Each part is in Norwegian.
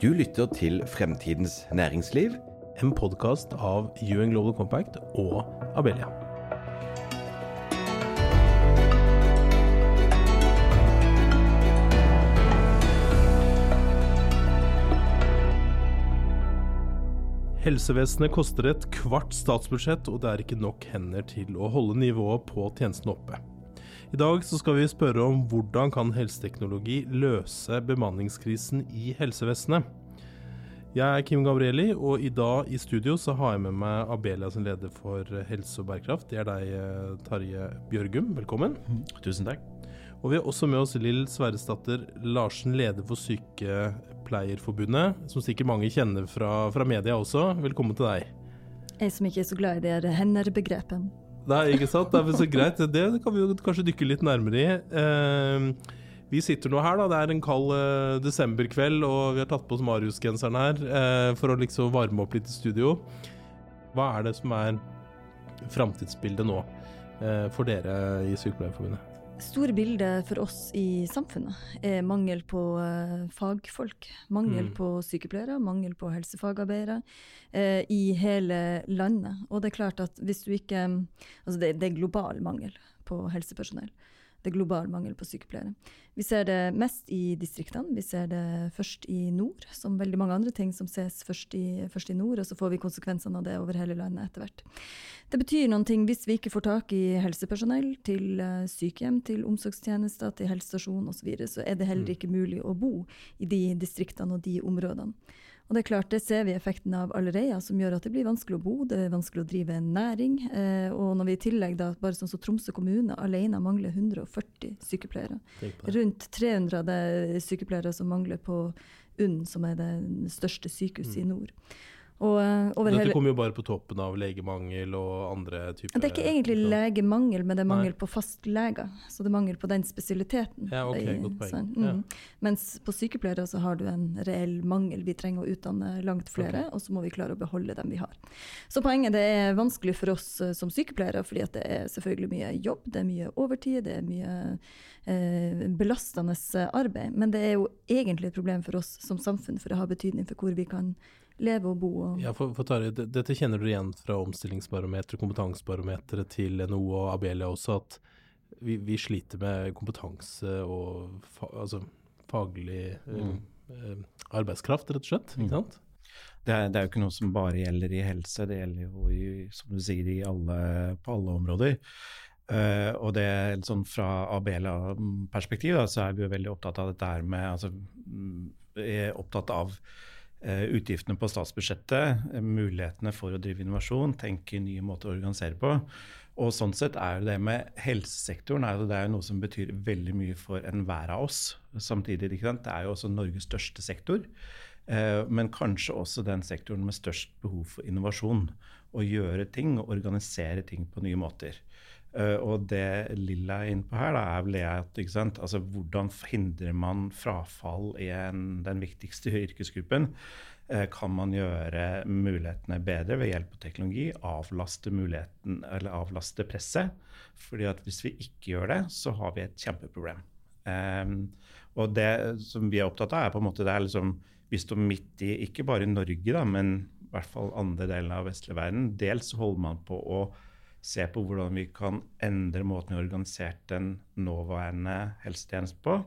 Du lytter til Fremtidens næringsliv. En podkast av UN Global Compact og Abelia. Helsevesenet koster et kvart statsbudsjett, og det er ikke nok hender til å holde nivået på tjenesten oppe. I dag så skal vi spørre om hvordan kan helseteknologi løse bemanningskrisen i helsevesenet. Jeg er Kim Gabrielli, og i dag i studio så har jeg med meg Abelia som leder for helse og bærekraft. Det er deg, Tarje Bjørgum. Velkommen. Tusen takk. Og vi har også med oss Lill Sverresdatter Larsen, leder for Sykepleierforbundet, som sikkert mange kjenner fra, fra media også. Velkommen til deg. Jeg som ikke er så glad i det hender-begrepet. Nei, ikke sant. Det er så greit. Det kan vi jo kanskje dykke litt nærmere i. Uh, vi sitter nå her, da. Det er en kald uh, desemberkveld, og vi har tatt på oss Marius-genseren her uh, for å liksom varme opp litt i studio. Hva er det som er framtidsbildet nå uh, for dere i Sykepleierforbundet? Store bildet for oss i samfunnet er mangel på fagfolk. Mangel mm. på sykepleiere, mangel på helsefagarbeidere i hele landet. Og det er klart at hvis du ikke Altså det, det er global mangel på helsepersonell det er global mangel på sykepleiere. Vi ser det mest i distriktene. Vi ser det først i nord, som veldig mange andre ting som ses først i, først i nord, og så får vi konsekvensene av det over hele landet etter hvert. Det betyr noen ting hvis vi ikke får tak i helsepersonell til eh, sykehjem, til omsorgstjenester, til helsestasjon osv., så, videre, så er det heller mm. ikke mulig å bo i de distriktene og de områdene. Og det er klart, det ser vi effekten av allerede, som gjør at det blir vanskelig å bo, det er vanskelig å drive en næring. Eh, og når vi i tillegg, da, bare sånn som Tromsø kommune alene mangler 140 sykepleiere. Rundt 300 sykepleiere som mangler på UNN, som er det største sykehuset mm. i nord. Og, eh, Dette kommer jo bare på toppen av legemangel og andre typer Det er ikke egentlig legemangel, men det er mangel Nei. på fastleger. Så det er mangel på den spesialiteten. Ja, ok, godt poeng. Sånn, mm. ja. Mens på sykepleiere så har du en reell mangel. Vi trenger å utdanne langt flere, okay. og så må vi klare å beholde dem vi har. Så poenget det er vanskelig for oss eh, som sykepleiere, fordi det er selvfølgelig mye jobb, det er mye overtid, det er mye eh, belastende arbeid. Men det er jo egentlig et problem for oss som samfunn, for det har betydning for hvor vi kan leve og bo. Og ja, for, for Tari, Dette kjenner du igjen fra omstillingsbarometeret, kompetansebarometeret til NHO og Abelia også, at vi, vi sliter med kompetanse og fa, altså, faglig mm. eh, arbeidskraft, rett og slett. ikke mm. sant? Det er, det er, jo ikke noe som bare gjelder i helse, det gjelder jo i, som du sier, alle, på alle områder. Uh, og det sånn Fra Abela-perspektiv så er vi jo veldig opptatt av dette her med altså, mm, er opptatt av Eh, utgiftene på statsbudsjettet, eh, mulighetene for å drive innovasjon, tenke nye måter å organisere på. Og sånn sett er det med helsesektoren er det er noe som betyr veldig mye for enhver av oss. Samtidig? Det er jo også Norges største sektor. Eh, men kanskje også den sektoren med størst behov for innovasjon. Å gjøre ting og organisere ting på nye måter. Uh, og det Lilla er inne på her, da, er vel det at altså, hvordan hindrer man frafall i en, den viktigste yrkesgruppen? Uh, kan man gjøre mulighetene bedre ved hjelp av teknologi? Avlaste, avlaste presset? Fordi at hvis vi ikke gjør det, så har vi et kjempeproblem. Um, og det som vi er opptatt av, er på en måte det er liksom Vi står midt i, ikke bare i Norge, da, men i hvert fall andre deler av vestlig verden. Dels holder man på å se på hvordan vi kan endre måten vi har organisert den nåværende helsetjenesten på.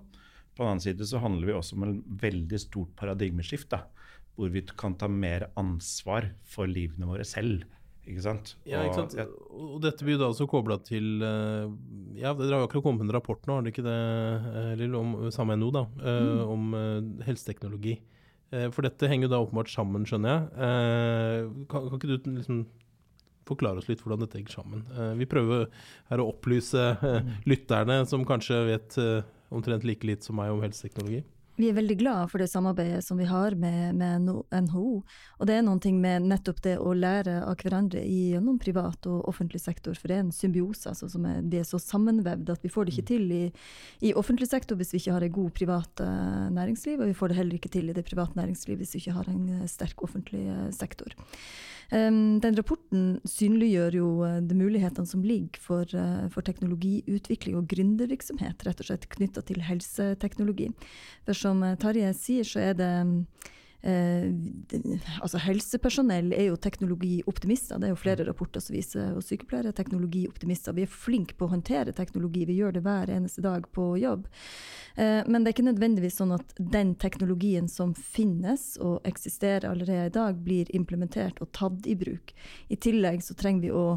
På den annen side så handler vi også om en veldig stort paradigmeskift, hvor vi kan ta mer ansvar for livene våre selv. Ikke sant? Ja, ikke sant? Og, dette blir jo da også kobla til eh, Ja, Dere har jo akkurat kommet med en rapport nå, har dere ikke det, eh, Lill, om samme NO, da, eh, mm. om helseteknologi. For dette henger jo da åpenbart sammen, skjønner jeg. Kan, kan ikke du liksom forklare oss litt hvordan dette henger sammen. Uh, vi prøver her å opplyse uh, lytterne, som kanskje vet uh, omtrent like litt som meg om helseteknologi. Vi er veldig glad for det samarbeidet som vi har med, med, NHO. Og det er noen ting med nettopp det å lære av hverandre gjennom privat og offentlig sektor. For det er en symbiose. Altså, som er, de er så sammenvevd at vi får det ikke til i, i offentlig sektor hvis vi ikke har et god privat uh, næringsliv. Og vi får det heller ikke til i det private næringsliv hvis vi ikke har en sterk offentlig uh, sektor. Um, den rapporten synliggjør jo uh, de mulighetene som ligger for, uh, for teknologiutvikling og gründervirksomhet, rett og slett knytta til helseteknologi. For som uh, Tarjei sier, så er det Eh, altså Helsepersonell er jo teknologioptimister, det er jo flere rapporter som viser. Og sykepleiere er teknologioptimister. Vi er flinke på å håndtere teknologi, vi gjør det hver eneste dag på jobb. Eh, men det er ikke nødvendigvis sånn at den teknologien som finnes og eksisterer allerede i dag, blir implementert og tatt i bruk. I tillegg så trenger vi å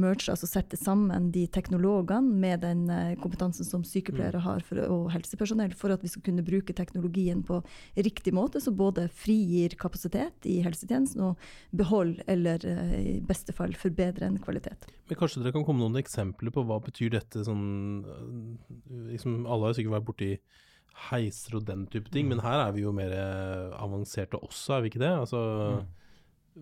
merge, altså sette sammen de teknologene med den eh, kompetansen som sykepleiere har for, og helsepersonell, for at vi skal kunne bruke teknologien på riktig måte, så både frigir kapasitet i helsetjenesten og beholder, eller eh, i beste fall forbedrer en kvalitet. Men Kanskje dere kan komme noen eksempler på hva betyr dette sånn eh, liksom, Alle har sikkert vært borti heiser og den type ting, men her er vi jo mer avanserte også, er vi ikke det? Altså,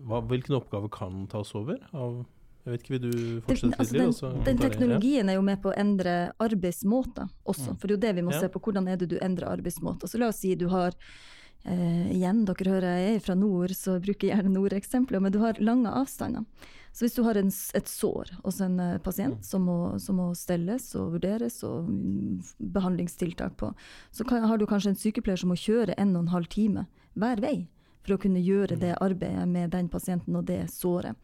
hva, hvilken oppgave kan tas over av jeg vet ikke, Vil du fortsette altså, litt? Den, den teknologien er jo med på å endre arbeidsmåter også. Mm. For det er jo det vi må ja. se på. Hvordan er det du endrer arbeidsmåter. Så la oss si du har eh, Igjen, dere hører jeg er fra nord, så bruker jeg gjerne nordeksempler. Men du har lange avstander. Så hvis du har en, et sår hos en uh, pasient mm. som må, som må, stelles og vurderes og um, behandlingstiltak på, så kan, har du kanskje en sykepleier som må kjøre en og en halv time hver vei for å kunne gjøre det arbeidet med den pasienten og det såret.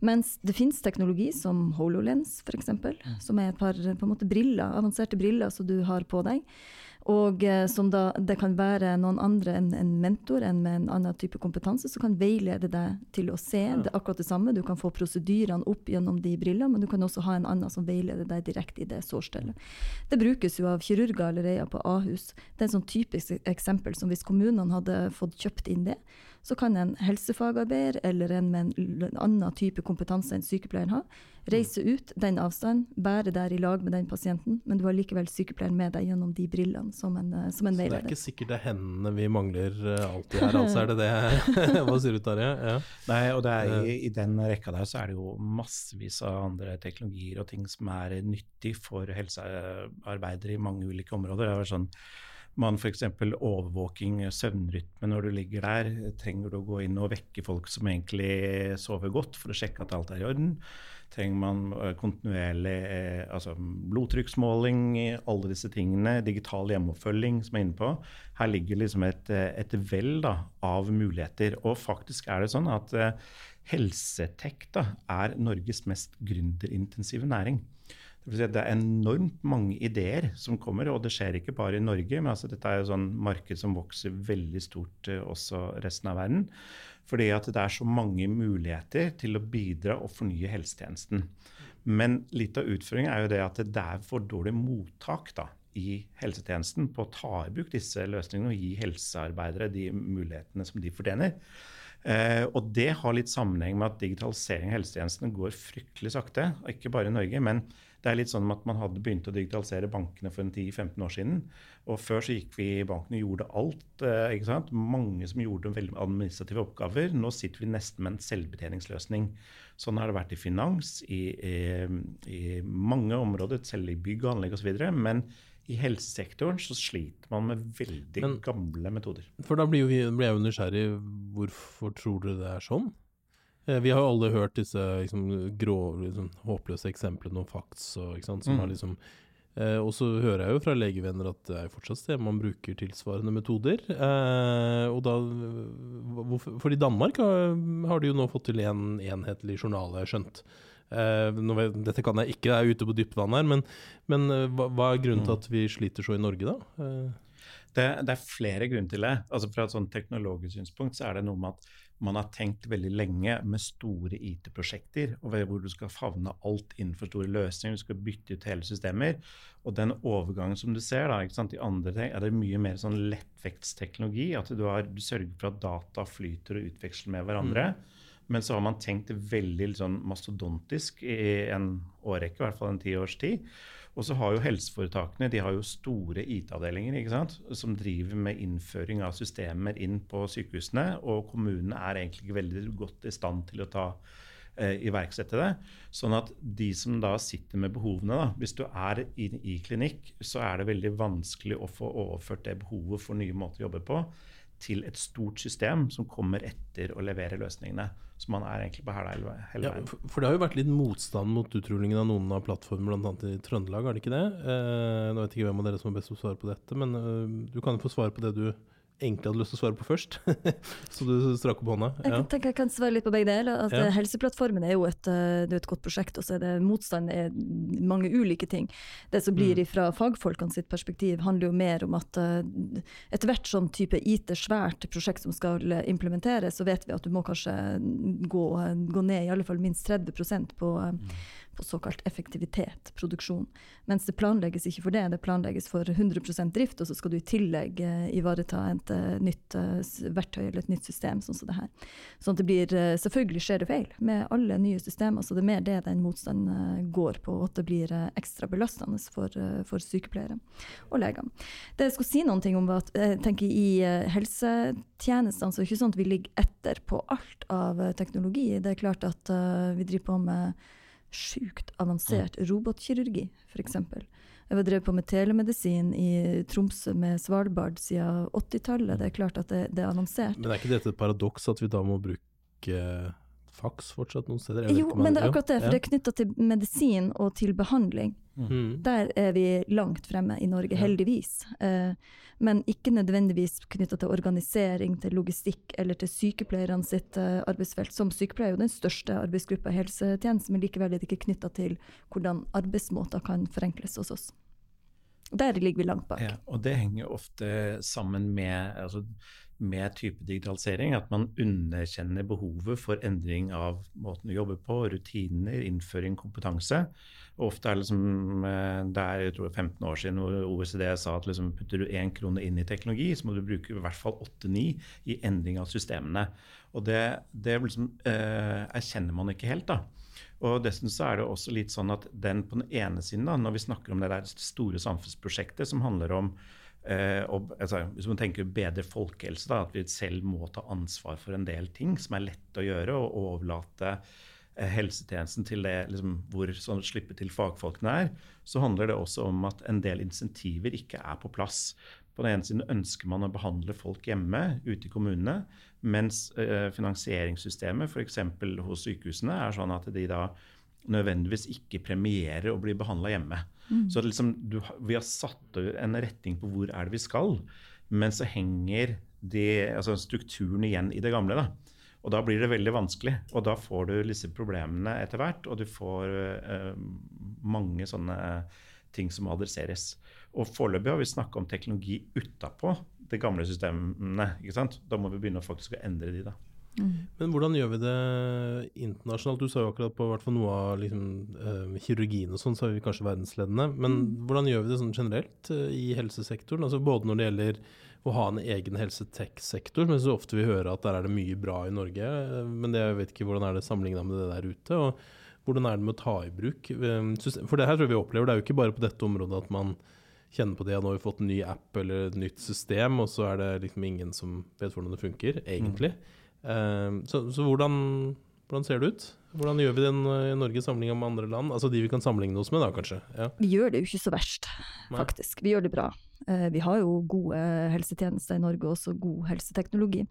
Mens det finnes teknologi som HoloLens f.eks., som er et par måte briller, avanserte briller som du har på deg. Og eh, som da det kan være noen andre enn en mentor, enn med en annen type kompetanse, som kan veilede deg til å se det akkurat det samme. Du kan få prosedyrene opp gjennom de brillene, men du kan også ha en annen som veileder deg direkte i det sårstellet. Det brukes jo av kirurger allerede på Ahus. Det er et sånn typisk eksempel som hvis kommunene hadde fått kjøpt inn det, så kan en helsefagarbeider eller en med en annen type kompetanse enn sykepleieren har, reise ut den avstanden, bære der i lag med den pasienten, men du har likevel sykepleieren med deg gjennom de brillene som en, eh, som en så veileder. Så det er ikke sikkert det er hendene vi mangler eh, alltid her, altså er det det? Hva sier du Tarjei? Ja. Nei, og det er, i, i, den rekka der så er det jo massevis av andre teknologier og ting som er nyttig for helsearbeidere i mange ulike områder. Det er sånn man f.eks. overvåking søvnrytme når du ligger der. Trenger du å gå inn og vekke folk som egentlig sover godt, for å sjekke at alt er i orden? Trenger man eh, kontinuerlig eh, altså blodtrykksmåling, alle disse tingene. Digital hjemmeoppfølging, som jeg er inne på. Her ligger liksom et, eh, et vell av muligheter. Og faktisk er det sånn at helsetek er Norges mest gründerintensive næring. Det er enormt mange ideer som kommer, og det skjer ikke bare i Norge. men altså Dette er jo sånn marked som vokser veldig stort uh, også resten av verden. Fordi at det er så mange muligheter til å bidra og fornye helsetjenesten. Men litt av utfordringen er jo det at det er for dårlig mottak da, i helsetjenesten på å ta i bruk disse løsningene og gi helsearbeidere de mulighetene som de fortjener. Eh, og det har litt sammenheng med at digitalisering av helsetjenestene går fryktelig sakte. Ikke bare i Norge, men det er litt sånn at man hadde begynt å digitalisere bankene for 10-15 år siden. Og før så gikk vi i banken og gjorde alt. Eh, ikke sant? Mange som gjorde veldig administrative oppgaver. Nå sitter vi nesten med en selvbetjeningsløsning. Sånn har det vært i finans, i, i, i mange områder, selv i bygg og anlegg osv. Men i helsesektoren så sliter man med veldig Men, gamle metoder. For da blir, vi, blir jeg jo nysgjerrig. Hvorfor tror dere det er sånn? Eh, vi har jo alle hørt disse liksom, grå, liksom, håpløse eksemplene om facts. Og, som mm. har liksom, eh, og så hører jeg jo fra legevenner at det er fortsatt sted man bruker tilsvarende metoder. Eh, og da, hvorfor, for i Danmark har, har, de jo nå fått til en enhetlig journal, har jeg skjønt. Eh, nå, dette kan jeg ikke, jeg er ute på dypt vann her, men, men eh, hva, hva, er grunnen til mm. at vi sliter så i Norge, da? Eh. Det, det, er flere grunner til det. Altså Fra et sånn teknologisk synspunkt så er det noe med at man har tenkt veldig lenge med store IT-prosjekter, hvor du skal favne alt innenfor store løsninger, du skal bytte ut hele systemer. Og den overgangen som du ser da, i andre ting, er det mye mer sånn lettvektsteknologi. At du, har, du, sørger for at data flyter og utveksler med hverandre. Mm. Men så har man tenkt veldig sånn mastodontisk i en årrekke, i hvert fall en ti års tid. Og så har jo helseforetakene de har jo store IT-avdelinger ikke sant? som driver med innføring av systemer inn på sykehusene. Og kommunene er egentlig ikke veldig godt i stand til å ta eh, iverksette det. Sånn at de som da sitter med behovene, da, hvis du er i, i klinikk, så er det veldig vanskelig å få overført det behovet for nye måter å jobbe på til et stort system som kommer etter å levere løsningene. Så man er egentlig på hæla hele veien. Ja, for det har jo vært litt motstand mot utrullingen av noen av plattformene, bl.a. i Trøndelag, er det ikke det? Eh, nå vet jeg ikke hvem av dere som er best å svare på dette, men uh, du kan jo få svare på det du egentlig hadde lyst til å svare på først. så du strakk opp hånda. Ja. Jeg tenker jeg kan svare litt på begge deler. At Ja. eh, Helseplattformen er jo et, eh, det er et godt prosjekt, og så er det motstand er mange ulike ting. Det som blir Mm. fra fagfolkene sitt perspektiv, handler jo mer om at uh, etter hvert sånn type IT-svært prosjekt som skal eh, implementeres, så vet vi at du må kanskje gå, eh, gå ned i alle fall minst 30% på, eh, på såkalt effektivitet, produksjon. Mens det planlegges ikke for det, det planlegges for 100% drift, og så skal du i tillegg eh, ivareta et eh, nytt eh, verktøy eller et nytt system, sånn som det her. Sånn at det blir, Selvfølgelig skjer det feil med alle nye systemer, så det er mer det den motstanden går på, og at det blir ekstra belastende for, for sykepleiere og leger. Det jeg skulle si noen ting om, var at jeg tenker i helsetjenestene så er det ikke sånn at vi ligger etter på alt av teknologi. Det er klart at vi driver på med sjukt avansert robotkirurgi, f.eks. Jeg har drevet på med telemedisin i Tromsø med Svalbard siden 80-tallet. Det er klart at det, det er avansert. Men er ikke dette et paradoks at vi da må bruke faks fortsatt noen steder? Jo, men det er akkurat det, for det er knytta til medisin og til behandling. Mm. Der er vi langt fremme i Norge, heldigvis. Eh, men ikke nødvendigvis knytta til organisering, til logistikk eller til sykepleierne sitt eh, arbeidsfelt. Som sykepleier er jo den største arbeidsgruppa i helsetjenesten, men likevel er det ikke knytta til hvordan arbeidsmåter kan forenkles hos oss. Der ligger vi langt bak. Ja, og det henger ofte sammen med, altså, med type digitalisering, at man underkjenner behovet for endring av måten du jobber på, rutiner, innføring, kompetanse. Og ofte er det liksom, det er jeg tror 15 år siden hvor OECD sa at liksom, putter du én krone inn i teknologi, så må du bruke i hvert fall 8-9 i endring av systemene. Og det, det liksom, eh, erkjenner man ikke helt. da. Og dessuten så er det også litt sånn at den på den ene siden, da, når vi snakker om det der store samfunnsprosjektet som handler om eh, og, altså, Hvis man tenker bedre folkehelse, da, at vi selv må ta ansvar for en del ting som er lett å gjøre, og overlate eh, helsetjenesten til det liksom, hvor sånn slippe til fagfolkene er, så handler det også om at en del insentiver ikke er på plass. På den ene siden ønsker man å behandle folk hjemme ute i kommunene, mens eh, finansieringssystemet f.eks. hos sykehusene er sånn at de da nødvendigvis ikke premierer å bli behandla hjemme. Så liksom, du, vi har satt en retning på hvor er det vi skal, men så henger det, altså strukturen igjen i det gamle. da. Og da blir det veldig vanskelig. Og da får du disse problemene etter hvert, og du får eh, mange sånne ting som adresseres. Og foreløpig har vi snakka om teknologi utapå de gamle systemene. ikke sant? Da må vi begynne å faktisk å endre de, da. Men hvordan gjør vi det internasjonalt? Du sa jo akkurat på hvert fall noe av liksom, eh, kirurgien og sånn, så er vi kanskje verdensledende. Men hvordan gjør vi det sånn generelt eh, i helsesektoren? Altså Både når det gjelder å ha en egen helsetech-sektor, men så ofte vi hører at der er det mye bra i Norge. eh, Men det, jeg vet ikke hvordan er det sammenligna med det der ute. og hvordan er det med å ta i bruk eh, For det her tror jeg vi opplever, det er jo ikke bare på dette området at man kjenner på det nå har vi fått en ny app eller et nytt system, og så er det liksom ingen som vet hvordan det funker, egentlig. Eh, så så hvordan, hvordan ser det ut? Hvordan gjør vi det i Norge sammenlignet med andre land? Altså de vi kan sammenligne oss med, da, kanskje. Ja. Vi gjør det jo ikke så verst, Nei. faktisk. Vi gjør det bra. Eh, Vi har jo gode helsetjenester i Norge, og også god helseteknologi.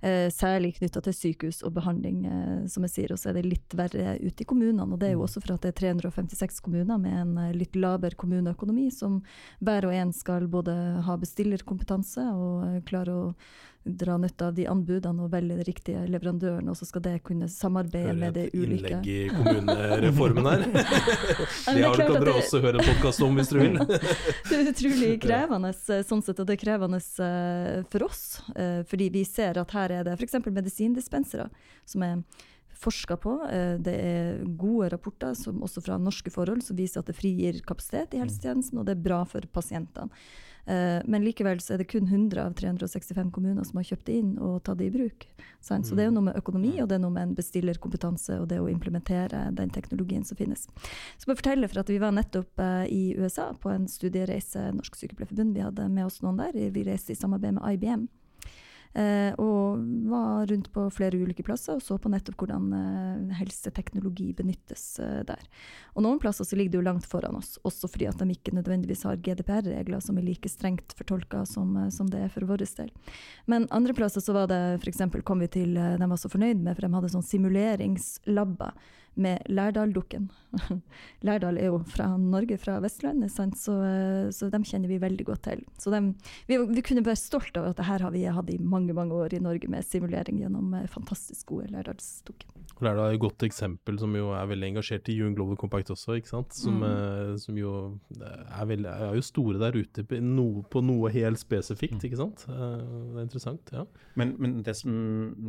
Eh, Særlig knytta til sykehus og behandling, eh, som jeg sier. Og så er det litt verre ute i kommunene. Og det er jo også for at det er 356 kommuner med en eh, litt laber kommuneøkonomi, som hver og en skal både ha bestillerkompetanse og eh, klare å dra nytte av de anbudene og velge den riktige leverandøren, og så skal det kunne samarbeide Hører med det et innlegg i kommunereformen her. det har, klart kan dere også høre en podkast om hvis dere vil. Det er utrolig krevende eh, sånn sett, og det er krevende eh, for oss. eh, Fordi vi ser at her er det f.eks. medisindispensere som er forska på. Eh, Det er gode rapporter, som også fra norske forhold, som viser at det frigir kapasitet i helsetjenesten, og det er bra for pasientene. Eh, Men likevel så er det kun 100 av 365 kommuner som har kjøpt det inn og tatt det i bruk. Så det er jo noe med økonomi, og det er noe med en bestillerkompetanse og det å implementere den teknologien som finnes. Så bare fortelle for at Vi var nettopp eh, i USA på en studiereise, Norsk Sykepleierforbund. Vi hadde med oss noen der. Vi reiste i samarbeid med IBM. Eh, og var rundt på flere ulike plasser og så på nettopp hvordan eh, helseteknologi benyttes eh, der. Og noen plasser så ligger det jo langt foran oss, også fordi at de ikke nødvendigvis har GDPR-regler som er like strengt fortolka som, som det er for vår del. Men andre plasser så var det f.eks. kom vi til de var så fornøyd med, for de hadde sånn simuleringslabber med Lærdal-dukken. Lærdal er jo fra Norge, fra Vestlandet, sant? Så, eh, så dem kjenner vi veldig godt til. Så dem, vi, vi, kunne være stolt av at det her har vi hatt i mange mange år i Norge med simulering gjennom eh, fantastisk gode Lærdalsdukken. Lærdal er et godt eksempel, som jo er veldig engasjert i UN Global Compact også, ikke sant? Som, mm. uh, som jo er, veldig, er, jo store der ute på noe, på noe helt spesifikt, mm. ikke sant? Det er interessant, ja. Men, men, det som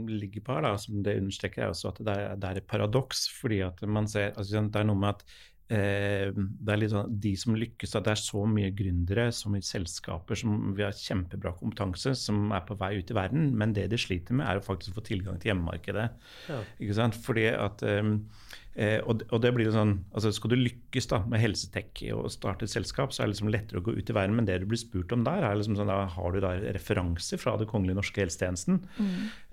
ligger på her, da, som det understreker, er også at det er, det er et paradoks. fordi at man ser, altså, Det er noe med at eh, det er litt sånn, de som lykkes, at det er så mye gründere, så mye selskaper som vi har kjempebra kompetanse, som er på vei ut i verden. Men det de sliter med, er å faktisk få tilgang til hjemmemarkedet. Ja. Ikke sant? Fordi at eh, Eh, og, og, det blir sånn, altså Skal du lykkes da med helsetech og starte et selskap, så er det liksom lettere å gå ut i verden. Men det du blir spurt om der, er liksom sånn, da har du da referanse fra Det kongelige norske helsetjenesten. Mm.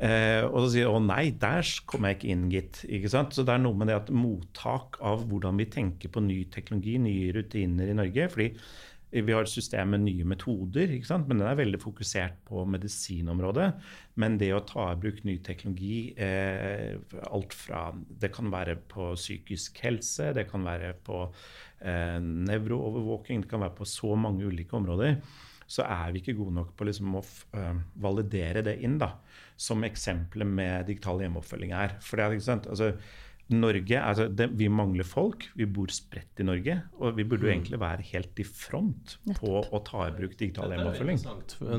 Eh, og så sier du å nei, der kommer jeg ikke inn, gitt. ikke sant? Så det er noe med det at mottak av hvordan vi tenker på ny teknologi, nye rutiner i Norge. fordi vi har et system med nye metoder, men den er veldig fokusert på medisinområdet. Men det å ta i bruk ny teknologi, eh, alt fra Det kan være på psykisk helse, det kan være på eh, nevroovervåking, det kan være på så mange ulike områder. Så er vi ikke gode nok på liksom å uh, validere det inn, da, som eksempelet med digital hjemmeoppfølging er. For det er, ikke sant, altså, Norge, altså det, Vi mangler folk, vi bor spredt i Norge. Og vi burde jo mm. egentlig være helt i front Nettopp. på å ta i bruk digital hjemmeoppfølging.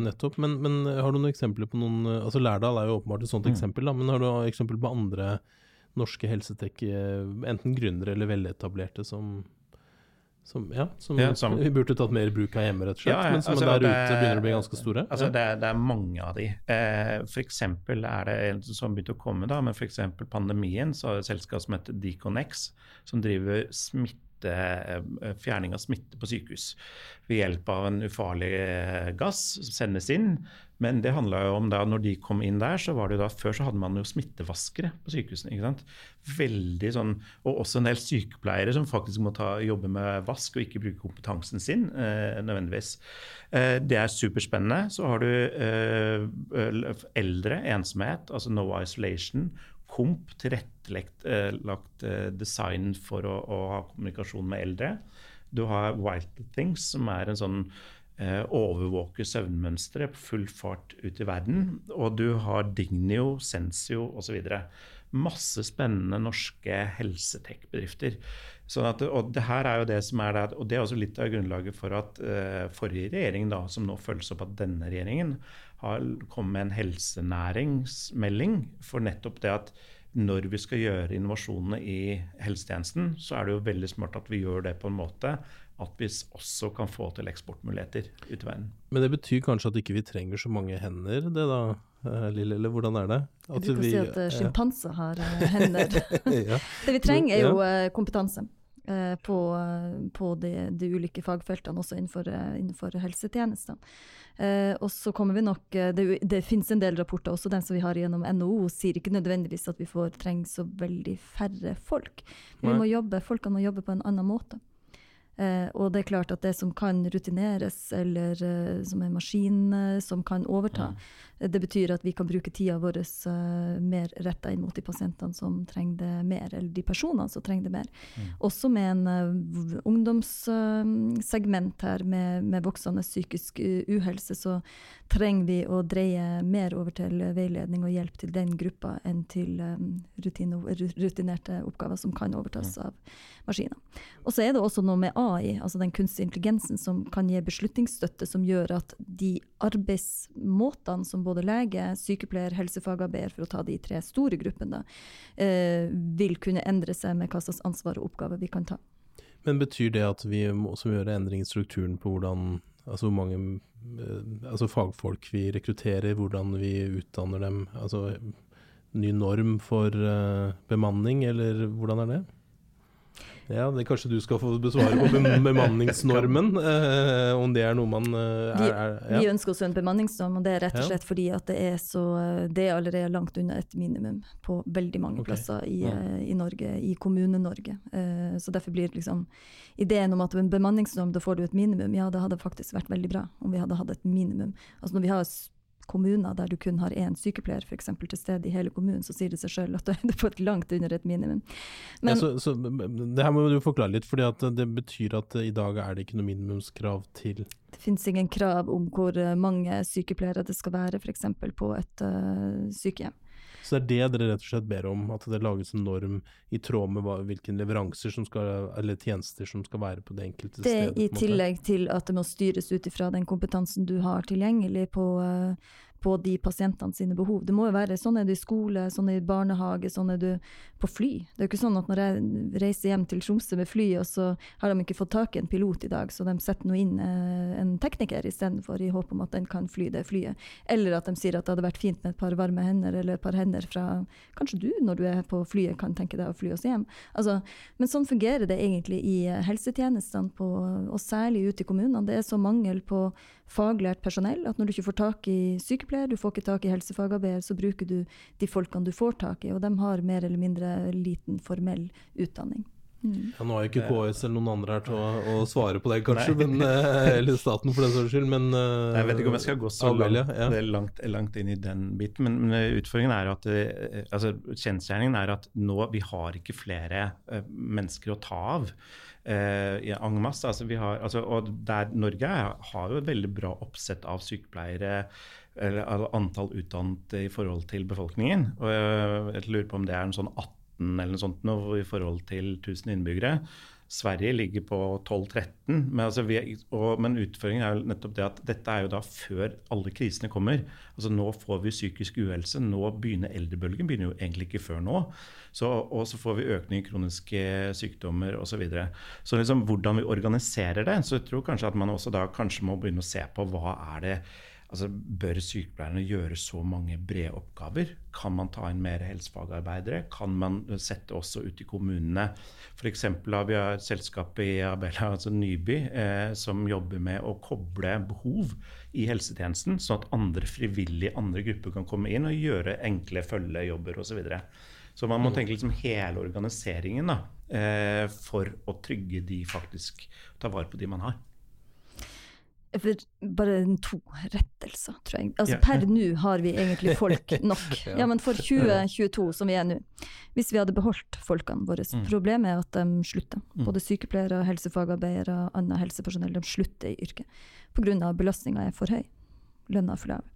Nettopp. Men, men, har du noen eksempler på noen altså Lærdal er jo åpenbart et sånt mm. eksempel, da, men har du eksempel på andre norske helsetek, eh, enten gründere eller veletablerte, som som, ja, som, ja, som, vi burde tatt mer bruk av hjemme, rett og slett. Ja, men som altså, der ute begynner å bli ganske store. Altså, det, er, det, er, mange av de. Eh, F.eks. er det som begynte å komme, da, men f.eks. pandemien, så har et selskap som heter Deconex, som driver smitte eh, fjerning av smitte på sykehus ved hjelp av en ufarlig eh, gass som sendes inn. Men det handla jo om da når de kom inn der, så var det jo da før så hadde man jo smittevaskere på sykehusene. ikke sant? Veldig sånn, Og også en del sykepleiere som faktisk må ta, jobbe med vask og ikke bruke kompetansen sin eh, nødvendigvis. Eh, det er superspennende. Så har du eh, eldre, ensomhet, altså no isolation. Komp, tilrettelagt eh, design for å, å ha kommunikasjon med eldre. Du har Wild Things, som er en sånn eh, overvåke søvnmønstre på full fart ut i verden. Og du har Dignio, Sensio osv. Masse spennende norske helsetech-bedrifter. Sånn og det her er jo det som er det, og det er også litt av grunnlaget for at uh, forrige regjering, da, som nå følges opp av denne regjeringen, har kommet med en helsenæringsmelding for nettopp det at når vi skal gjøre innovasjonene i helsetjenesten, så er det jo veldig smart at vi gjør det på en måte at vi også kan få til eksportmuligheter ut i verden. Men det betyr kanskje at ikke vi trenger så mange hender, det da, eh, Lille? Eller hvordan er det? At du kan si at uh, sjimpanser har uh, hender. ja. Det vi trenger er jo kompetanse. på, på de, de, ulike fagfeltene, også innenfor, innenfor helsetjenestene. Eh, og så kommer vi nok Det, det finnes en del rapporter, også den som vi har gjennom NHO, sier ikke nødvendigvis at vi får trenger så veldig færre folk. Vi må jobbe, Folkene må jobbe på en annen måte. Eh, og det er klart at det som kan rutineres, eller uh, som en maskin uh, som kan overta, det betyr at vi kan bruke tida vår mer retta inn mot de pasientene som trenger det mer, eller de personene som trenger det mer. Mm. Også med en ungdomssegment her med, med voksende psykisk uhelse, så trenger vi å dreie mer over til veiledning og hjelp til den gruppa enn til rutine, rutinerte oppgaver som kan overtas av maskiner. Og så er det også noe med AI, altså den kunstige intelligensen, som kan gi beslutningsstøtte som gjør at de arbeidsmåtene som både lege, sykepleier, helsefagarbeider, for å ta de tre store gruppene, eh, vil kunne endre seg med hva slags ansvar og oppgaver vi kan ta. Men betyr det at vi må også gjøre endring i strukturen på hvordan Altså hvor mange eh, altså fagfolk vi rekrutterer, hvordan vi utdanner dem. Altså ny norm for uh, bemanning, eller hvordan er det? Ja, det Kanskje du skal få besvare på bemanningsnormen? Eh, om det er noe man eh, er, er ja. Vi ønsker også en bemanningsnorm, og det er rett og slett ja. fordi at det er så Det er allerede langt under et minimum på veldig mange okay. plasser i, ja. Eh, i, Norge, i Kommune-Norge. Eh, så derfor blir liksom ideen om at en bemanningsnorm, da får du et minimum, ja, det hadde faktisk vært veldig bra om vi hadde hatt et minimum. Altså når vi har kommuner der du kun har én sykepleier for eksempel, til stede i hele kommunen, så sier det seg selv at du er på et langt under et minimum. Men, ja, så, så, det her må du forklare litt, for det betyr at i dag er det ikke noe minimumskrav til Det finnes ingen krav om hvor mange sykepleiere det skal være f.eks. på et uh, sykehjem. Så det er det dere rett og slett ber om, at det lages en norm i tråd med hva, hvilke leveranser som skal, eller tjenester som skal være på det enkelte det stedet? Det i tillegg til at det må styres ut ifra den kompetansen du har tilgjengelig på uh, på de pasientene sine behov. Det må jo være sånn er det i skole, sånn er det i barnehage, sånn er det på fly. Det er jo ikke sånn at når jeg reiser hjem til Tromsø med fly, og så har de ikke fått tak i en pilot i dag, så de setter nå inn eh, en tekniker istedenfor, i håp om at den kan fly det flyet. Eller at de sier at det hadde vært fint med et par varme hender, eller et par hender fra Kanskje du, når du er på flyet, kan tenke deg å fly oss hjem. Altså, men sånn fungerer det egentlig i eh, helsetjenestene, på, og særlig ute i kommunene. Det er så mangel på faglært personell at når du ikke får tak i sykepleier, du får ikke tak i helsefagarbeider, så bruker du de folkene du får tak i, og de har mer eller mindre liten formell utdanning. Mm. Ja, nå har ikke KS eller noen andre her til å, å svare på det, kanskje, men, eh, eller staten for den saks skyld, men uh, Jeg vet ikke om jeg skal gå så langt, ja. langt, langt, inn i den biten, men, men utfordringen er at uh, altså, kjensgjerningen er at nå vi har ikke flere uh, mennesker å ta av. i en masse. Altså, har, altså, og der Norge har jo et veldig bra oppsett av sykepleiere eller antall utdannede i forhold til befolkningen. og Jeg lurer på om det er en sånn 18 eller noe sånt noe, i forhold til 1000 innbyggere. Sverige ligger på 12-13. Men, altså men, utføringen er jo nettopp det at dette er jo da før alle krisene kommer. Altså Nå får vi psykisk uhelse. Nå begynner eldrebølgen begynner jo egentlig ikke før nå. Så, og så får vi økning i kroniske sykdommer osv. Så, videre. så liksom hvordan vi organiserer det, så jeg tror kanskje at man også da kanskje må begynne å se på hva er det Altså, Bør sykepleierne gjøre så mange brede oppgaver? Kan man ta inn mer helsefagarbeidere? Kan man sette også ut i kommunene? F.eks. har vi et selskap i Abella, altså Nyby, eh, som jobber med å koble behov i helsetjenesten, sånn at andre frivillige andre grupper kan komme inn og gjøre enkle følgejobber osv. Så, så man må tenke liksom hele organiseringen da, eh, for å trygge de faktisk, ta vare på de man har. Bare to rettelser, tror jeg. Altså yeah. Per nå har vi egentlig folk nok. ja. men for 2022, som vi er nå, hvis vi hadde beholdt folkene våre mm. Problemet er at de slutter. Mm. Både sykepleiere, helsefagarbeidere, annet helsepersonell de slutter i yrket pga. belastninga er for høy lønna for lav.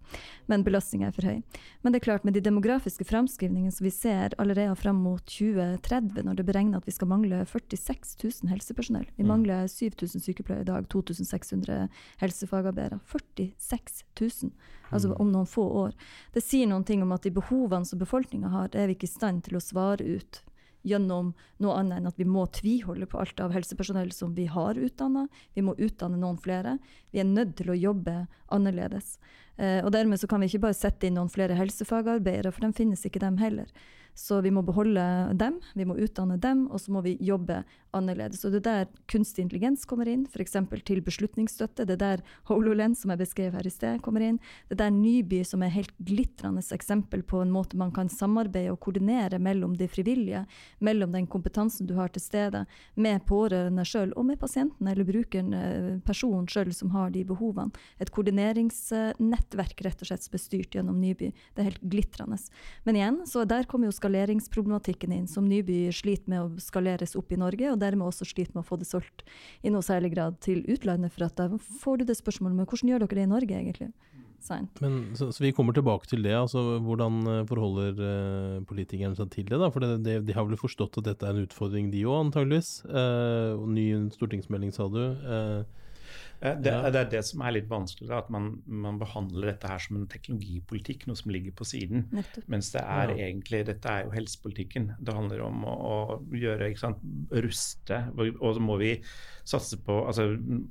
Men belastninga er for høy. Men det er klart, med de demografiske framskrivningene som vi ser allerede fram mot 2030, når det beregner at vi skal mangle 46 000 helsepersonell Vi mm. mangler 7000 sykepleiere i dag, 2600 helsefagarbeidere. 46 000, altså mm. om noen få år. Det sier noen ting om at de behovene som befolkninga har, det er vi ikke i stand til å svare ut gjennom noe annet enn at vi må tviholde på alt av helsepersonell som vi har utdanna. Vi må utdanne noen flere. Vi er nødt til å jobbe annerledes. Eh, og dermed så kan vi ikke bare sette inn noen flere helsefagarbeidere, for de finnes ikke dem heller. Så vi må beholde dem, vi må utdanne dem, og så må vi jobbe annerledes. Og det er der kunstig intelligens kommer inn, f.eks. til beslutningsstøtte. Det er der HoloLens, som jeg beskrev her i sted, kommer inn. Det er der Nyby, som er helt glitrende eksempel på en måte man kan samarbeide og koordinere mellom de frivillige, mellom den kompetansen du har til stede, med pårørende sjøl, og med pasienten eller brukeren, eh, personen sjøl, som har de behovene. Et koordineringsnettverk rett og slett bestyrt gjennom Nyby. Det er helt glitrende. Men igjen, så der kommer jo skaleringsproblematikken inn, som Nyby sliter med å skaleres opp i Norge, og dermed også sliter med å få det solgt i noe særlig grad til utlandet. For at da får du det spørsmålet med hvordan gjør dere det i Norge, egentlig? Men, så, så, vi kommer tilbake til det. altså Hvordan eh, forholder uh, politikerne seg til det? da, for det, det, De har vel forstått at dette er en utfordring, de òg, antageligvis. Uh, ny stortingsmelding, sa du. Eh, det, ja. det, er det som er litt vanskelig, at man, man, behandler dette her som en teknologipolitikk, noe som ligger på siden. Nettopp. Mens det er ja. egentlig, dette er jo helsepolitikken. Det handler om å, å gjøre, ikke sant, ruste. Og så må vi satse på altså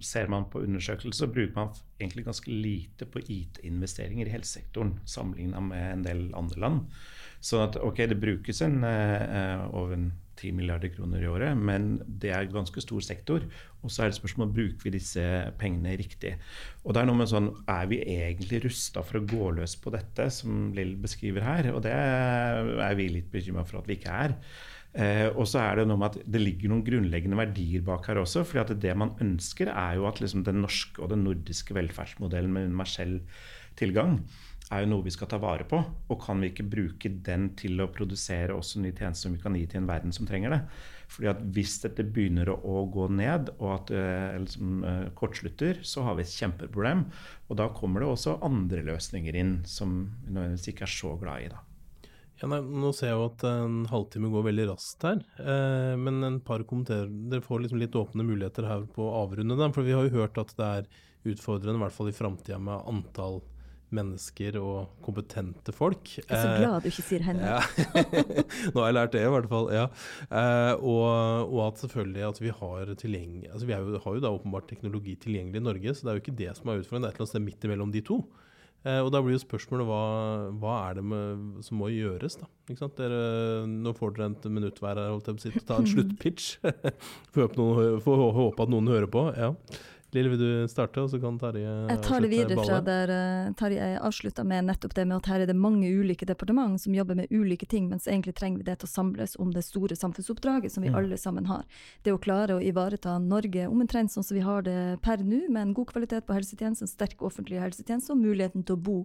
Ser man på undersøkelser, så bruker man egentlig ganske lite på IT-investeringer i helsesektoren sammenligna med en del andre land. Så at, ok, det brukes en, uh, over en 10 milliarder kroner i året, men det er ganske stor sektor. Og så er det spørsmål bruker vi disse pengene riktig. Og det er noe med sånn, Er vi egentlig rusta for å gå løs på dette, som Lill beskriver her? Og det er vi litt bekymra for at vi ikke er. Eh, og så er det noe med at det ligger noen grunnleggende verdier bak her også. fordi at det man ønsker, er jo at liksom den norske og den nordiske velferdsmodellen med universell tilgang er jo noe vi skal ta vare på. Og kan vi ikke bruke den til å produsere også nye tjenester som vi kan gi til en verden som trenger det? Fordi at Hvis dette begynner å, gå ned og at liksom, kortslutter, så har vi et kjempeproblem. Og da kommer det også andre løsninger inn som vi nødvendigvis ikke er så glad i. da. Ja, nei, nå ser jeg jo at en halvtime går veldig raskt her, eh, men en par kommentarer Dere får liksom litt åpne muligheter her på å avrunde den. For vi har jo hørt at det er utfordrende, i hvert fall i framtida, med antall mennesker og kompetente folk. Jeg er så eh, glad du ikke sier henne. Ja. Nå har jeg lært det, i hvert fall. ja. Eh, og, og, at selvfølgelig at vi har tilgjengelig altså Vi jo, har jo da åpenbart teknologi tilgjengelig i Norge, så det er jo ikke det som er utfordrende. Det er et eller annet sted midt imellom de to. Eh, og da blir jo spørsmålet hva, hva er det med, som må gjøres, da? Dere, nå får dere et minutt hver her, holdt jeg på å si, ta en sluttpitch. Får håpe at noen hører på. ja. Lille, vil du starte, og så kan Terje Jeg tar det videre fra der uh, Terje avslutta med nettopp det med at her er det mange ulike departement som jobber med ulike ting, mens egentlig trenger vi det til å samles om det store samfunnsoppdraget som vi mm. alle sammen har. Det å klare å ivareta Norge omtrent sånn som vi har det per nå, med en god kvalitet på helsetjenesten, sterk offentlig helsetjeneste og muligheten til å bo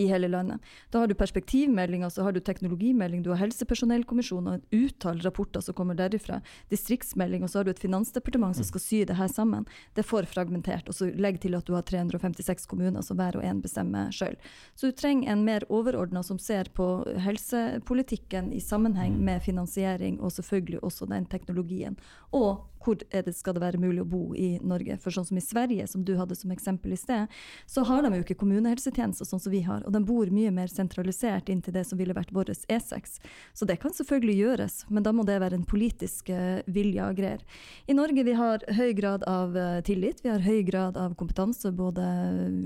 i hele landet. Da har du perspektivmeldinga, så har du teknologimelding, du har helsepersonellkommisjon og et utall rapporter som kommer derifra, distriktsmelding, og så har du et finansdepartement som mm. skal sy det her sammen. Det får fragment fragmentert. Og så legg til at du har 356 kommuner, som hver og en bestemmer sjøl. Så du trenger en mer overordna som ser på helsepolitikken i sammenheng mm. med finansiering, og selvfølgelig også den teknologien. Og hvor det, skal det være mulig å bo i Norge. For sånn som i Sverige, som du hadde som eksempel i sted, så har de jo ikke kommunehelsetjenester sånn som vi har. Og de bor mye mer sentralisert inn til det som ville vært vår E6. Så det kan selvfølgelig gjøres, men da må det være en politisk uh, vilje og greier. I Norge vi har høy grad av uh, tillit, vi har høy grad av kompetanse både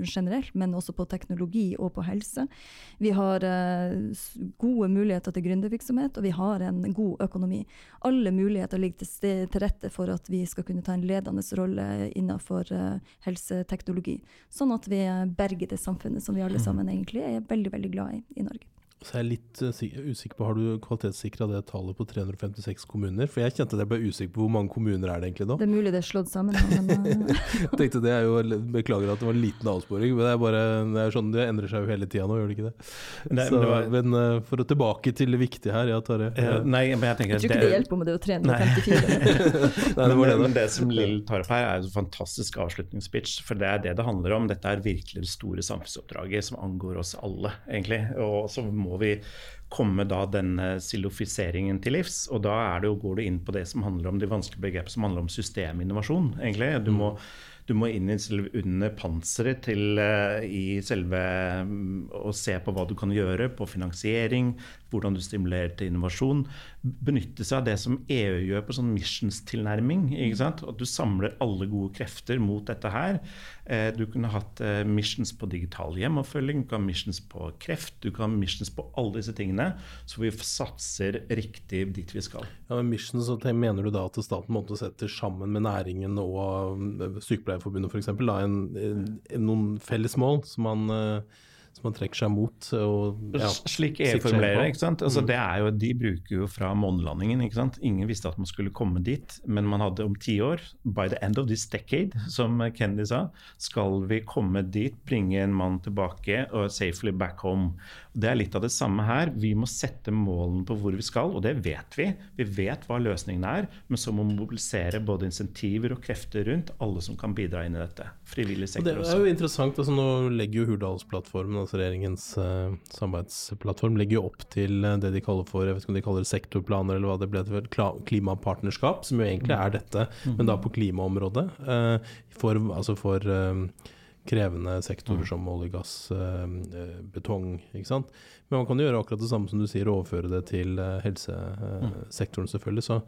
generelt, men også på teknologi og på helse. Vi har uh, gode muligheter til gründervirksomhet, og vi har en god økonomi. Alle muligheter ligger til, til rette for at vi skal kunne ta en ledende rolle innenfor uh, helseteknologi. Sånn at vi berger det samfunnet som vi alle mm. sammen egentlig er veldig, veldig glad i i Norge. Så jeg er litt uh, usikker på, Har du kvalitetssikra det tallet på 356 kommuner? For jeg kjente at jeg ble usikker på hvor mange kommuner er det egentlig da? Det er mulig det er slått sammen. Men, uh, tenkte det er jo, Beklager at det var en liten avsporing, men det er bare, det er sånn det endrer seg jo hele tida nå, gjør det ikke det? Nei, Så, men, var... men uh, for å tilbake til det viktige her, ja Tarjei. Ja. Nei, men jeg tenker jeg tror ikke det, det hjelper med det er 354. Nei, det, men, det, som Lill tar opp her, er en fantastisk avslutningsspitch, For det er det det handler om. Dette er virkelig det store samfunnsoppdraget som angår oss alle, egentlig. Og så må må vi komme da denne silofiseringen til livs. Og da det jo, går du inn på det som handler om de vanskelige begrepene som handler om systeminnovasjon. egentlig. Du må, du må inn selve under panseret til uh, i selve um, Å se på hva du kan gjøre på finansiering, hvordan du stimulerer til innovasjon. Benytte seg av det som EU gjør på sånn missions-tilnærming. At du samler alle gode krefter mot dette her. Eh, du kunne hatt eh, missions på digital hjemoppfølging, du kan ha missions på kreft, du kan ha missions på alle disse tingene. Så vi satser riktig dit vi skal. Ja, men missions, Mener du da at staten måtte sette sammen med næringen og eh, Sykepleierforbundet f.eks. noen felles mål som man som man trekker seg mot. Og, ja, Slik EU formulerer det. ikke sant? Altså, mm. det er jo, de bruker jo fra månelandingen. ikke sant? Ingen visste at man skulle komme dit, men man hadde om ti år, by the end of this decade, som Kennedy sa, skal vi komme dit, bringe en mann tilbake og safely back home. Det er litt av det samme her. Vi må sette målene på hvor vi skal, og det vet vi. Vi vet hva løsningen er, men så må vi mobilisere både insentiver og krefter rundt alle som kan bidra inn i dette. Frivillig sektor også. Det er jo interessant. altså Nå legger jo Hurdalsplattformen, altså regjeringens uh, samarbeidsplattform, legger jo opp til uh, det de kaller for jeg vet ikke om de kaller det sektorplaner eller hva det ble til, klimapartnerskap, som jo egentlig er dette, mm. men da på klimaområdet. Uh, for, altså for krevende sektorer mm. som olje, gass, eh, eh, betong. ikke sant? Men man kan jo gjøre akkurat det samme som du sier, og overføre det til eh, helsesektoren, mm. selvfølgelig. Så,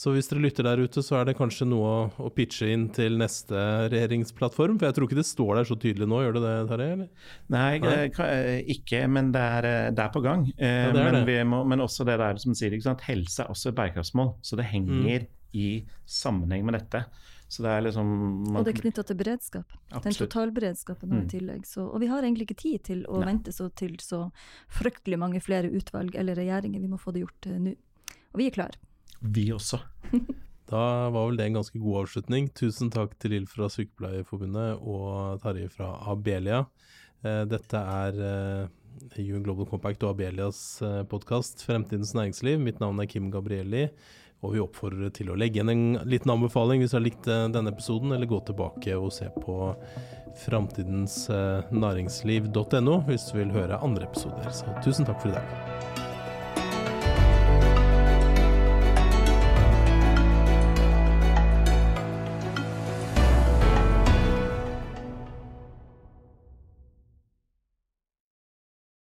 så, hvis dere lytter der ute, så er det kanskje noe å, å, pitche inn til neste regjeringsplattform? For jeg tror ikke det står der så tydelig nå, gjør det det, Terje? Nei, Nei, ikke, men det er, det er på gang. Ja, det men, det. Må, men, også det der som sier, ikke sant? helse er også et bærekraftsmål. Så det henger mm. i sammenheng med dette. Så det er liksom man, Og det er knytta til beredskap. Absolutt. Den totalberedskapen mm. i tillegg. Så, og vi har egentlig ikke tid til å Nei. vente så til så fryktelig mange flere utvalg eller regjeringer. Vi må få det gjort uh, nå. Og vi er klar. Vi også. da var vel det en ganske god avslutning. Tusen takk til Lill fra Sykepleierforbundet og Tarjei fra Abelia. Eh, dette er UN Global Compact og Abelias podkast 'Fremtidens næringsliv'. Mitt navn er Kim Gabrielli. Og vi oppfordrer til å legge igjen en liten anbefaling hvis du har likt denne episoden, eller gå tilbake og se på framtidensnæringsliv.no hvis du vil høre andre episoder. Så tusen takk for i dag.